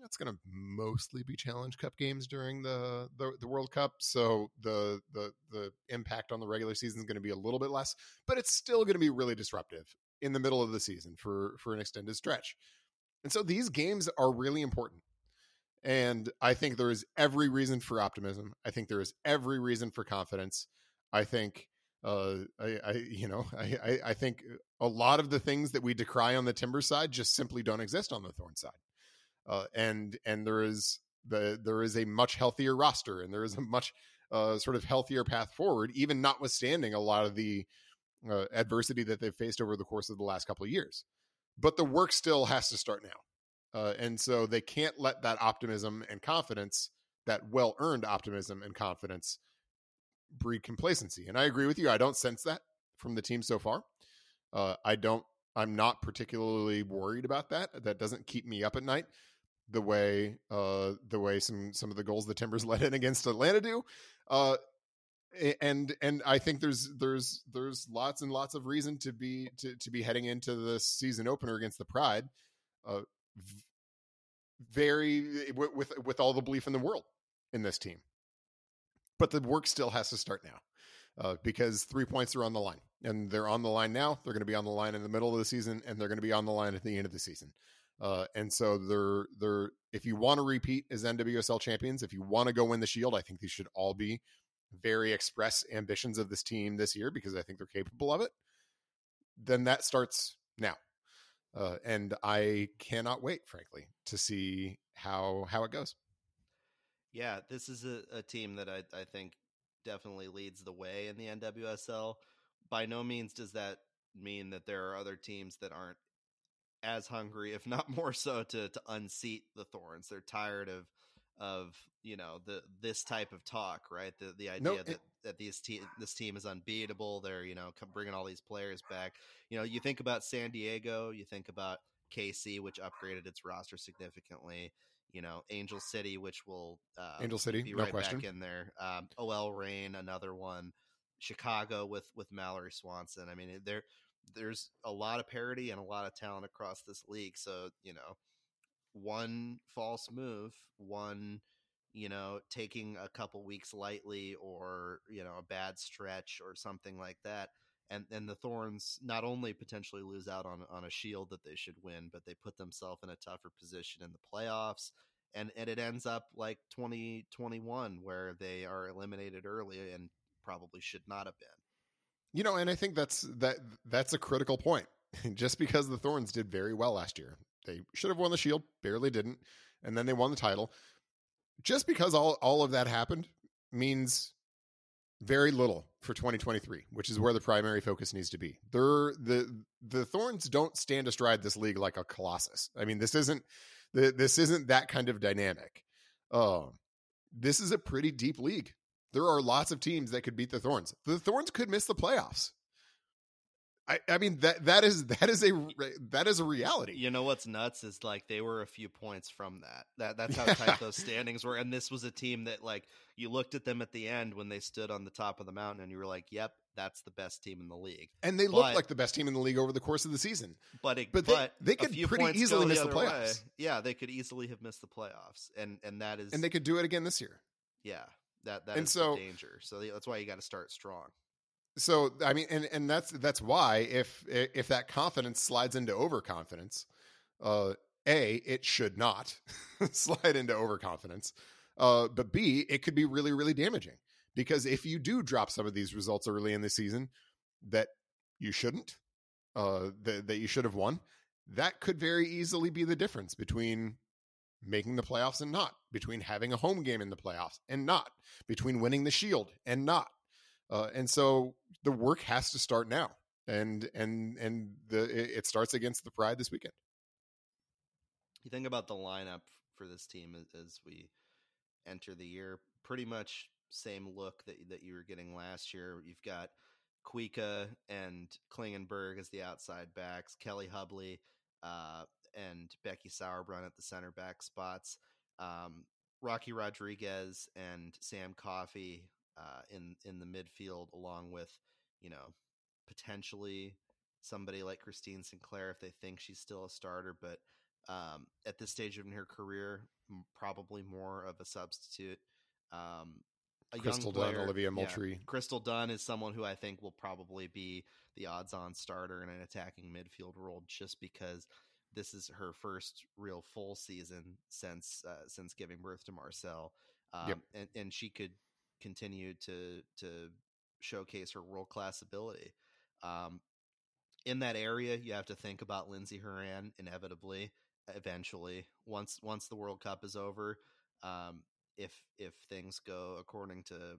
Speaker 2: That's going to mostly be Challenge Cup games during the, the, the World Cup, so the the the impact on the regular season is going to be a little bit less, but it's still going to be really disruptive in the middle of the season for for an extended stretch. And so these games are really important. And I think there is every reason for optimism. I think there is every reason for confidence. I think uh, I, I, you know, *laughs* I, I, think a lot of the things that we decry on the timber side just simply don't exist on the thorn side. Uh, and and there is the there is a much healthier roster, and there is a much uh, sort of healthier path forward, even notwithstanding a lot of the uh, adversity that they've faced over the course of the last couple of years. But the work still has to start now, uh, and so they can't let that optimism and confidence, that well earned optimism and confidence, breed complacency. And I agree with you. I don't sense that from the team so far. Uh, I don't. I'm not particularly worried about that. That doesn't keep me up at night the way uh, the way some some of the goals the Timbers *laughs* let in against Atlanta do. Uh, and and I think there's there's there's lots and lots of reason to be to to be heading into the season opener against the Pride, uh, very with with all the belief in the world in this team but the work still has to start now uh, because three points are on the line and they're on the line now. They're going to be on the line in the middle of the season and they're going to be on the line at the end of the season. Uh, and so they're they're if you want to repeat as NWSL champions, if you want to go win the Shield, I think these should all be very express ambitions of this team this year because I think they're capable of it. Then that starts now, uh, and I cannot wait, frankly, to see how how it goes.
Speaker 1: Yeah, this is a, a team that I, I think definitely leads the way in the NWSL. By no means does that mean that there are other teams that aren't as hungry, if not *laughs* more so, to to unseat the Thorns. They're tired of of you know the this type of talk, right? The the idea it, that that these te- this team is unbeatable. They're you know bringing all these players back. You know, you think about San Diego, you think about KC, which upgraded its roster significantly you know, Angel City, which will uh,
Speaker 2: Angel City,
Speaker 1: be right
Speaker 2: no question.
Speaker 1: back in there. Um, OL Reign, another one. Chicago with with Mallory Swanson. I mean, there there's a lot of parity and a lot of talent across this league. So you know, one false move, one you know, taking a couple weeks lightly, or you know, a bad stretch or something like that and and the Thorns not only potentially lose out on on a shield that they should win, but they put themselves in a tougher position in the playoffs. And and it ends up like 2021 where they are eliminated early and probably should not have been.
Speaker 2: You know, and I think that's that that's a critical point. *laughs* Just because the Thorns did very well last year, they should have won the Shield, barely didn't, and then they won the title. Just because all all of that happened means very little for 2023, which is where the primary focus needs to be. They're, the the Thorns don't stand astride this league like a colossus. I mean, this isn't the, this isn't that kind of dynamic. Uh, this is a pretty deep league. There are lots of teams that could beat the Thorns. The Thorns could miss the playoffs. I, I mean that that is that is a that is a reality.
Speaker 1: You know what's nuts is like they were a few points from that. That that's how tight those *laughs* standings were. And this was a team that like you looked at them at the end when they stood on the top of the mountain and you were like, "Yep, that's the best team in the league."
Speaker 2: And they but, looked like the best team in the league over the course of the season.
Speaker 1: But it,
Speaker 2: but,
Speaker 1: but
Speaker 2: they, they could pretty easily miss the, the playoffs.
Speaker 1: Way. Yeah, they could easily have missed the playoffs, and and that is
Speaker 2: and they could do it again this year.
Speaker 1: Yeah, that that and is so, danger. So that's why you got to start strong
Speaker 2: so I mean, and and that's that's why if if that confidence slides into overconfidence, uh, a it should not *laughs* slide into overconfidence, uh, but b it could be really really damaging because if you do drop some of these results early in the season that you shouldn't, uh, that, that you should have won, that could very easily be the difference between making the playoffs and not, between having a home game in the playoffs and not, between winning the Shield and not. Uh, and so the work has to start now, and and and the it starts against the Pride this weekend.
Speaker 1: You think about the lineup for this team as, we enter the year, pretty much same look that that you were getting last year. You've got Kuikka and Klingenberg as the outside backs, Kelli Hubly uh, and Becky Sauerbrunn at the center back spots, um, Rocky Rodriguez and Sam Coffey uh, in in the midfield, along with you know potentially somebody like Christine Sinclair if they think she's still a starter, but um, at this stage in her career, probably more of a substitute. Um,
Speaker 2: a Crystal
Speaker 1: young player,
Speaker 2: Dunn, Olivia
Speaker 1: yeah,
Speaker 2: Moultrie.
Speaker 1: Crystal Dunn is someone who I think will probably be the odds-on starter in an attacking midfield role, just because this is her first real full season since uh, since giving birth to Marcel, um,
Speaker 2: Yep.
Speaker 1: and and she could continue to to showcase her world class ability. Um, in that area, you have to think about Lindsey Horan inevitably, eventually. Once once the World Cup is over, um, if if things go according to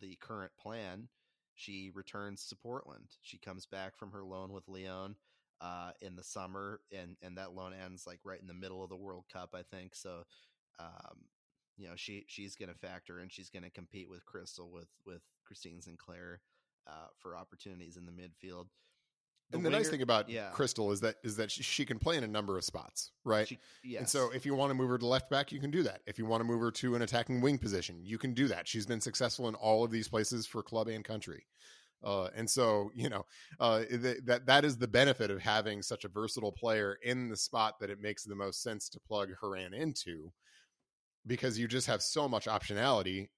Speaker 1: the current plan, she returns to Portland. She comes back from her loan with Lyon uh, in the summer, and and that loan ends like right in the middle of the World Cup, I think. So, um, you know, she she's going to factor and she's going to compete with Crystal with with Christine Sinclair uh, for opportunities in the midfield.
Speaker 2: and the nice thing about
Speaker 1: yeah.
Speaker 2: Crystal is that is that she, she can play in a number of spots, right?
Speaker 1: she, yes.
Speaker 2: And so if you want to move her to left back, you can do that. If you want to move her to an attacking wing position, you can do that. She's been successful in all of these places for club and country. Uh, and so, you know, uh, th- that that is the benefit of having such a versatile player in the spot that it makes the most sense to plug Horan into, because you just have so much optionality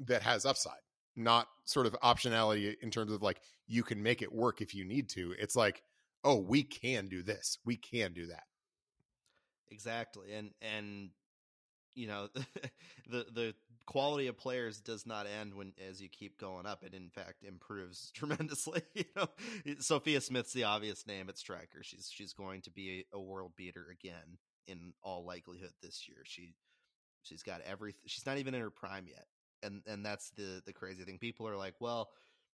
Speaker 2: that has upside, not sort of optionality in terms of like you can make it work if you need to. It's like, oh, we can do this, we can do that.
Speaker 1: exactly, and and you know *laughs* the the quality of players does not end when as you keep going up. It in fact improves *laughs* tremendously. you know, Sophia Smith's the obvious name at striker. She's she's going to be a, a world beater again in all likelihood this year. She she's got everything. She's not even in her prime yet, and and that's the the crazy thing. People are like, well,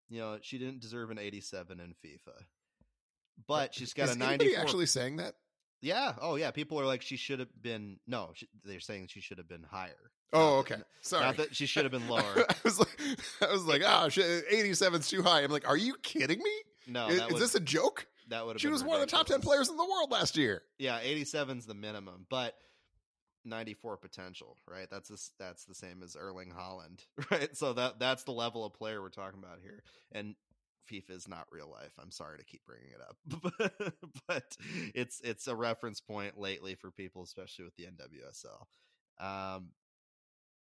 Speaker 1: you know, she didn't deserve an 87 in FIFA. But she's got
Speaker 2: Is
Speaker 1: a 94
Speaker 2: actually saying that?
Speaker 1: yeah. Oh, yeah. People are like, she should have been. No, she, they're saying she should have been higher.
Speaker 2: Oh, okay.
Speaker 1: that-
Speaker 2: Sorry.
Speaker 1: Not that she should have been *laughs* lower.
Speaker 2: I was like, I was like, oh, shit, 87's too high. I'm like, are you kidding me?
Speaker 1: No,
Speaker 2: is is this a joke?
Speaker 1: that would have
Speaker 2: She was one of the top 10 players in the world last year.
Speaker 1: Yeah, 87's the minimum, but 94 potential, right? That's this, that's the same as Erling Haaland, *laughs* right? So that that's the level of player we're talking about here. And FIFA is not real life. I'm sorry to keep bringing it up, *laughs* but it's it's a reference point lately for people, especially with the NWSL. Um,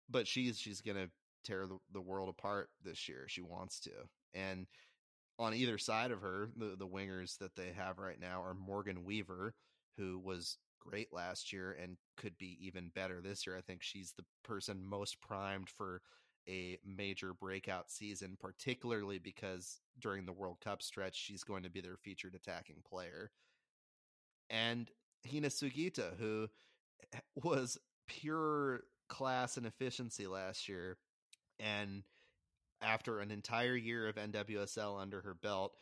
Speaker 1: but she's she's gonna tear the, the world apart this year. She wants to, and on either side of her, the the wingers that they have right now are Morgan Weaver, who was great last year and could be even better this year. I think she's the person most primed for a major breakout season, particularly because during the World Cup stretch, she's going to be their featured attacking player. And Hina Sugita, who eh, was pure class and efficiency last year, and after an entire year of NWSL under her belt,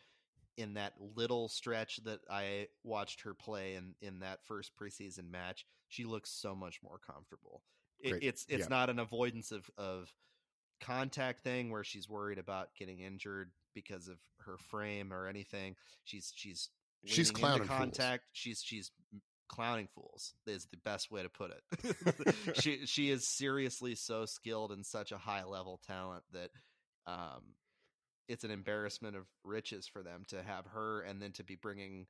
Speaker 1: in that little stretch that I watched her play in in that first preseason match, she looks so much more comfortable. It, it's it's
Speaker 2: Yeah.
Speaker 1: not an avoidance of of contact thing where she's worried about getting injured because of her frame or anything. She's she's
Speaker 2: She's clowning
Speaker 1: into
Speaker 2: fools.
Speaker 1: contact. She's she's clowning fools is the best way to put it. *laughs* *laughs* she she is seriously so skilled and such a high level talent that um it's an embarrassment of riches for them to have her and then to be bringing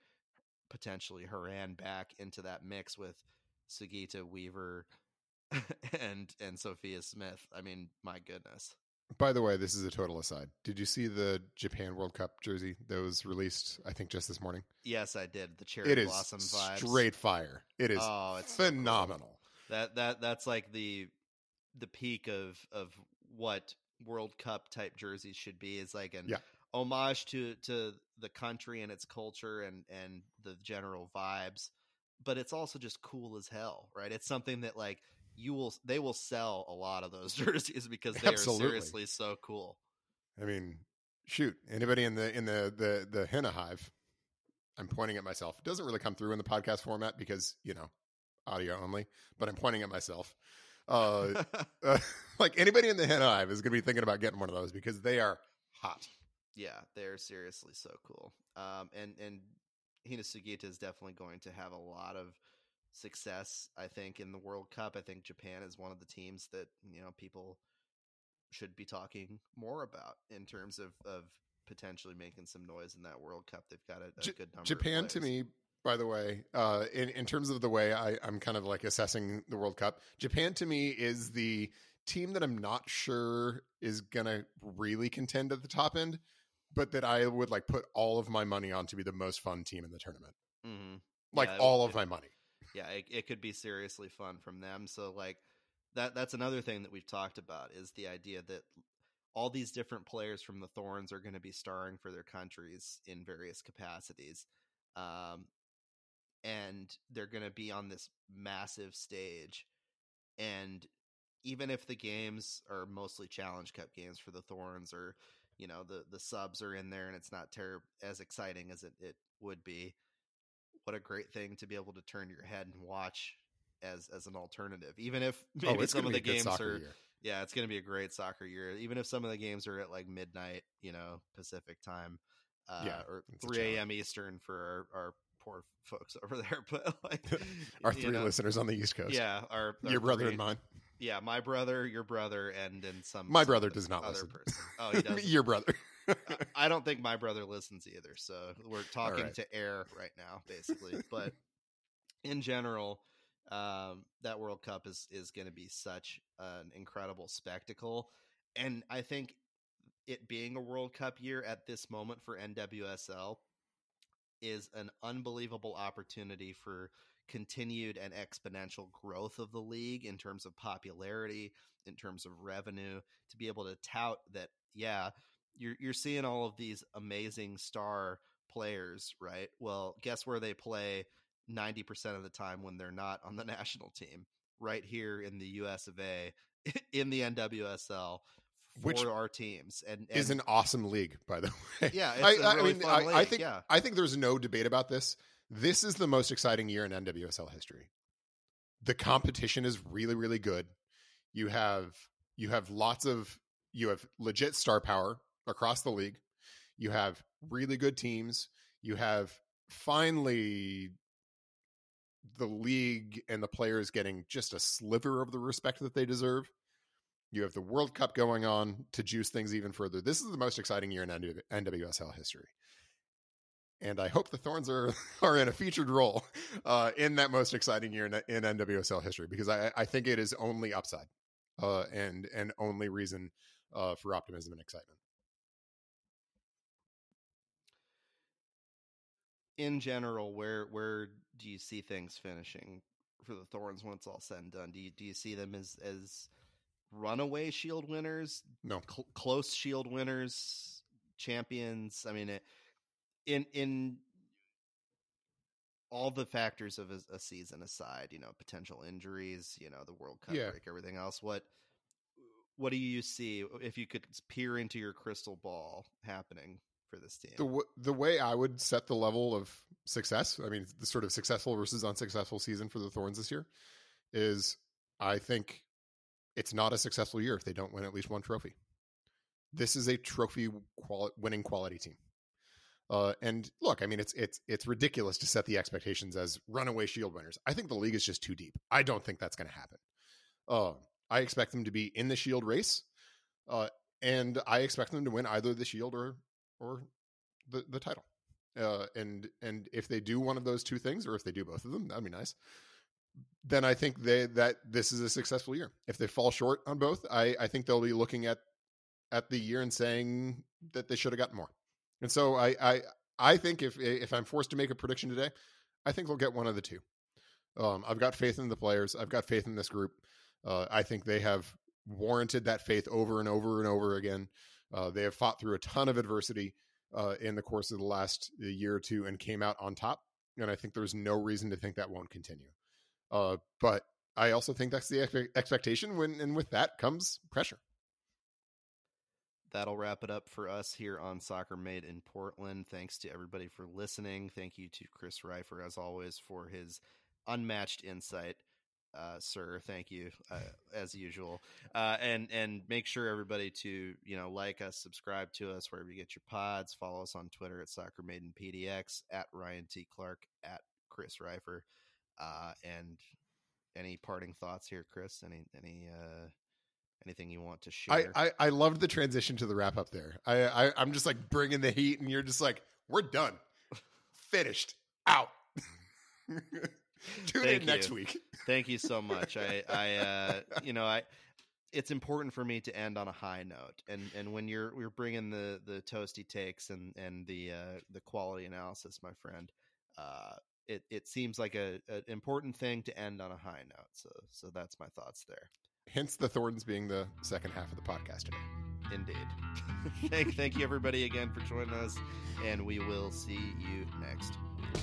Speaker 1: potentially Horan back into that mix with Sugita Weaver *laughs* and and Sophia Smith. I mean, my goodness.
Speaker 2: By the way, this is a total aside. Did you see the Japan World Cup jersey that was released, I think, just this morning?
Speaker 1: Yes, I did. The cherry
Speaker 2: It is
Speaker 1: blossom vibes.
Speaker 2: straight fire. It is
Speaker 1: Oh, it's so cool.
Speaker 2: phenomenal.
Speaker 1: That that that's like the the peak of of what World Cup type jerseys should be. Is like an
Speaker 2: Yeah.
Speaker 1: homage to to the country and its culture and and the general vibes, but it's also just cool as hell, right? It's something that like you will they will sell a lot of those *laughs* jerseys because they
Speaker 2: Absolutely.
Speaker 1: are seriously so cool.
Speaker 2: I mean, shoot, anybody in the in the the the henna hive. I'm pointing at myself. It doesn't really come through in the podcast format because you know audio only, but I'm pointing at myself. Uh, *laughs* uh, *laughs* like anybody in the henna hive is going to be thinking about getting one of those because they are hot.
Speaker 1: yeah, they're seriously so cool. Um, and and Hina Sugita is definitely going to have a lot of success. I think in the World Cup. I think Japan is one of the teams that you know people should be talking more about in terms of of potentially making some noise in that World Cup. They've got a, a
Speaker 2: J-
Speaker 1: good number. of
Speaker 2: Japan to me, by the way, uh, in in terms of the way I, I'm kind of like assessing the World Cup, Japan to me is the team that I'm not sure is gonna really contend at the top end, but that I would like put all of my money on to be the most fun team in the tournament.
Speaker 1: Mhm.
Speaker 2: Like
Speaker 1: Yeah,
Speaker 2: all of my money.
Speaker 1: yeah, it, it could be seriously fun from them. So like that that's another thing that we've talked about is the idea that all these different players from the Thorns are going to be starring for their countries in various capacities. Um and they're going to be on this massive stage and even if the games are mostly challenge cup games for the thorns or you know the the subs are in there and it's not ter- as exciting as it, it would be what a great thing to be able to turn your head and watch as as an alternative even if *laughs* maybe
Speaker 2: oh,
Speaker 1: some of the
Speaker 2: be a good
Speaker 1: games are
Speaker 2: year.
Speaker 1: yeah it's going to be a great soccer year even if some of the games are at like midnight you know pacific time uh,
Speaker 2: Yeah,
Speaker 1: or 3 a.m eastern for our, our poor folks over there *laughs* but like *laughs*
Speaker 2: Our three
Speaker 1: know,
Speaker 2: listeners on the East Coast.
Speaker 1: yeah our, our
Speaker 2: your brother
Speaker 1: three-
Speaker 2: and mine.
Speaker 1: yeah my brother your brother and then some
Speaker 2: My
Speaker 1: some
Speaker 2: brother
Speaker 1: other-
Speaker 2: does not listen.
Speaker 1: person *laughs* oh he does
Speaker 2: your brother.
Speaker 1: I don't think my brother listens either. So we're talking
Speaker 2: right.
Speaker 1: to air right now, basically. but in general, um, that World Cup is is going to be such an incredible spectacle, and I think it being a World Cup year at this moment for NWSL is an unbelievable opportunity for continued and exponential growth of the league in terms of popularity, in terms of revenue, to be able to tout that, yeah, you're you're seeing all of these amazing star players, right? Well, guess where they play 90% of the time when they're not on the *laughs* national team? Right here in the US of A *laughs* in the NWSL for
Speaker 2: Which
Speaker 1: our teams. And, and
Speaker 2: is an awesome league, by the *laughs* way.
Speaker 1: yeah,
Speaker 2: I, I
Speaker 1: really
Speaker 2: mean,
Speaker 1: fun
Speaker 2: I, I think
Speaker 1: yeah.
Speaker 2: I think there's no debate about this. This is the most exciting year in NWSL history. The competition is really, really good. You have you have lots of you have legit star power across the league. You have really good teams. You have finally the league and the players getting just a sliver of the respect that they deserve. You have the World Cup going on to juice things even further. This is the most exciting year in NWSL history. And I hope the Thorns are, *laughs* are in a featured role uh, in that most exciting year in, in NWSL history because I, I think it is only upside uh, and and only reason uh, for optimism and excitement.
Speaker 1: in general, where where do you see things finishing for the Thorns when it's all said and done? Do you do you see them as as runaway Shield winners,
Speaker 2: No,
Speaker 1: cl- close Shield winners, champions? I mean, it, in in all the factors of a, a season aside, you know, potential injuries, you know, the World Cup
Speaker 2: Yeah.
Speaker 1: break, everything else. What what do you see if you could peer into your crystal ball happening for this team?
Speaker 2: the w- the way I would set the level of success, I mean, the sort of successful versus unsuccessful season for the Thorns this year, is I think it's not a successful year if they don't win at least one trophy. This is a trophy quali- winning quality team. Uh, and look, I mean, it's it's it's ridiculous to set the expectations as runaway Shield winners. I think the league is just too deep. I don't think that's going to happen. Uh, I expect them to be in the Shield race, uh, and I expect them to win either the Shield or or the the title. Uh, and and if they do one of those two things, or if they do both of them, that'd be nice. Then I think they that this is a successful year. If they fall short on both, I I think they'll be looking at at the year and saying that they should have gotten more. And so I I I think if if I'm forced to make a prediction today, I think they'll get one of the two. Um, I've got faith in the players. I've got faith in this group. Uh, I think they have warranted that faith over and over and over again. Uh, they have fought through a ton of adversity uh, in the course of the last year or two and came out on top. And I think there's no reason to think that won't continue. Uh, but I also think that's the expe- expectation. When and with that comes pressure.
Speaker 1: That'll wrap it up for us here on Soccer Made in Portland. Thanks to everybody for listening. Thank you to Chris Rifer, as always, for his unmatched insight uh, sir. Thank you, uh, as usual. Uh, and and make sure everybody to you know like us, subscribe to us wherever you get your pods. Follow us on Twitter at Soccer Made in PDX at Ryan T Clark at Chris Rifer. Uh, and any parting thoughts here, Chris? Any any uh, anything you want to share?
Speaker 2: I, I I loved the transition to the wrap up there. I, I I'm just like bringing the heat, and you're just like, we're done, finished, out. *laughs* Tune
Speaker 1: Thank
Speaker 2: in next
Speaker 1: you.
Speaker 2: week.
Speaker 1: Thank you so *laughs* much. I, I, uh, you know, I, it's important for me to end on a high note, and and when you're we're bringing the the toasty takes and and the uh, the quality analysis, my friend, uh, it it seems like a an important thing to end on a high note. So so that's my thoughts there.
Speaker 2: Hence the thorns being the second half of the podcast today.
Speaker 1: Indeed. *laughs* thank thank you everybody again for joining us, and we will see you next week.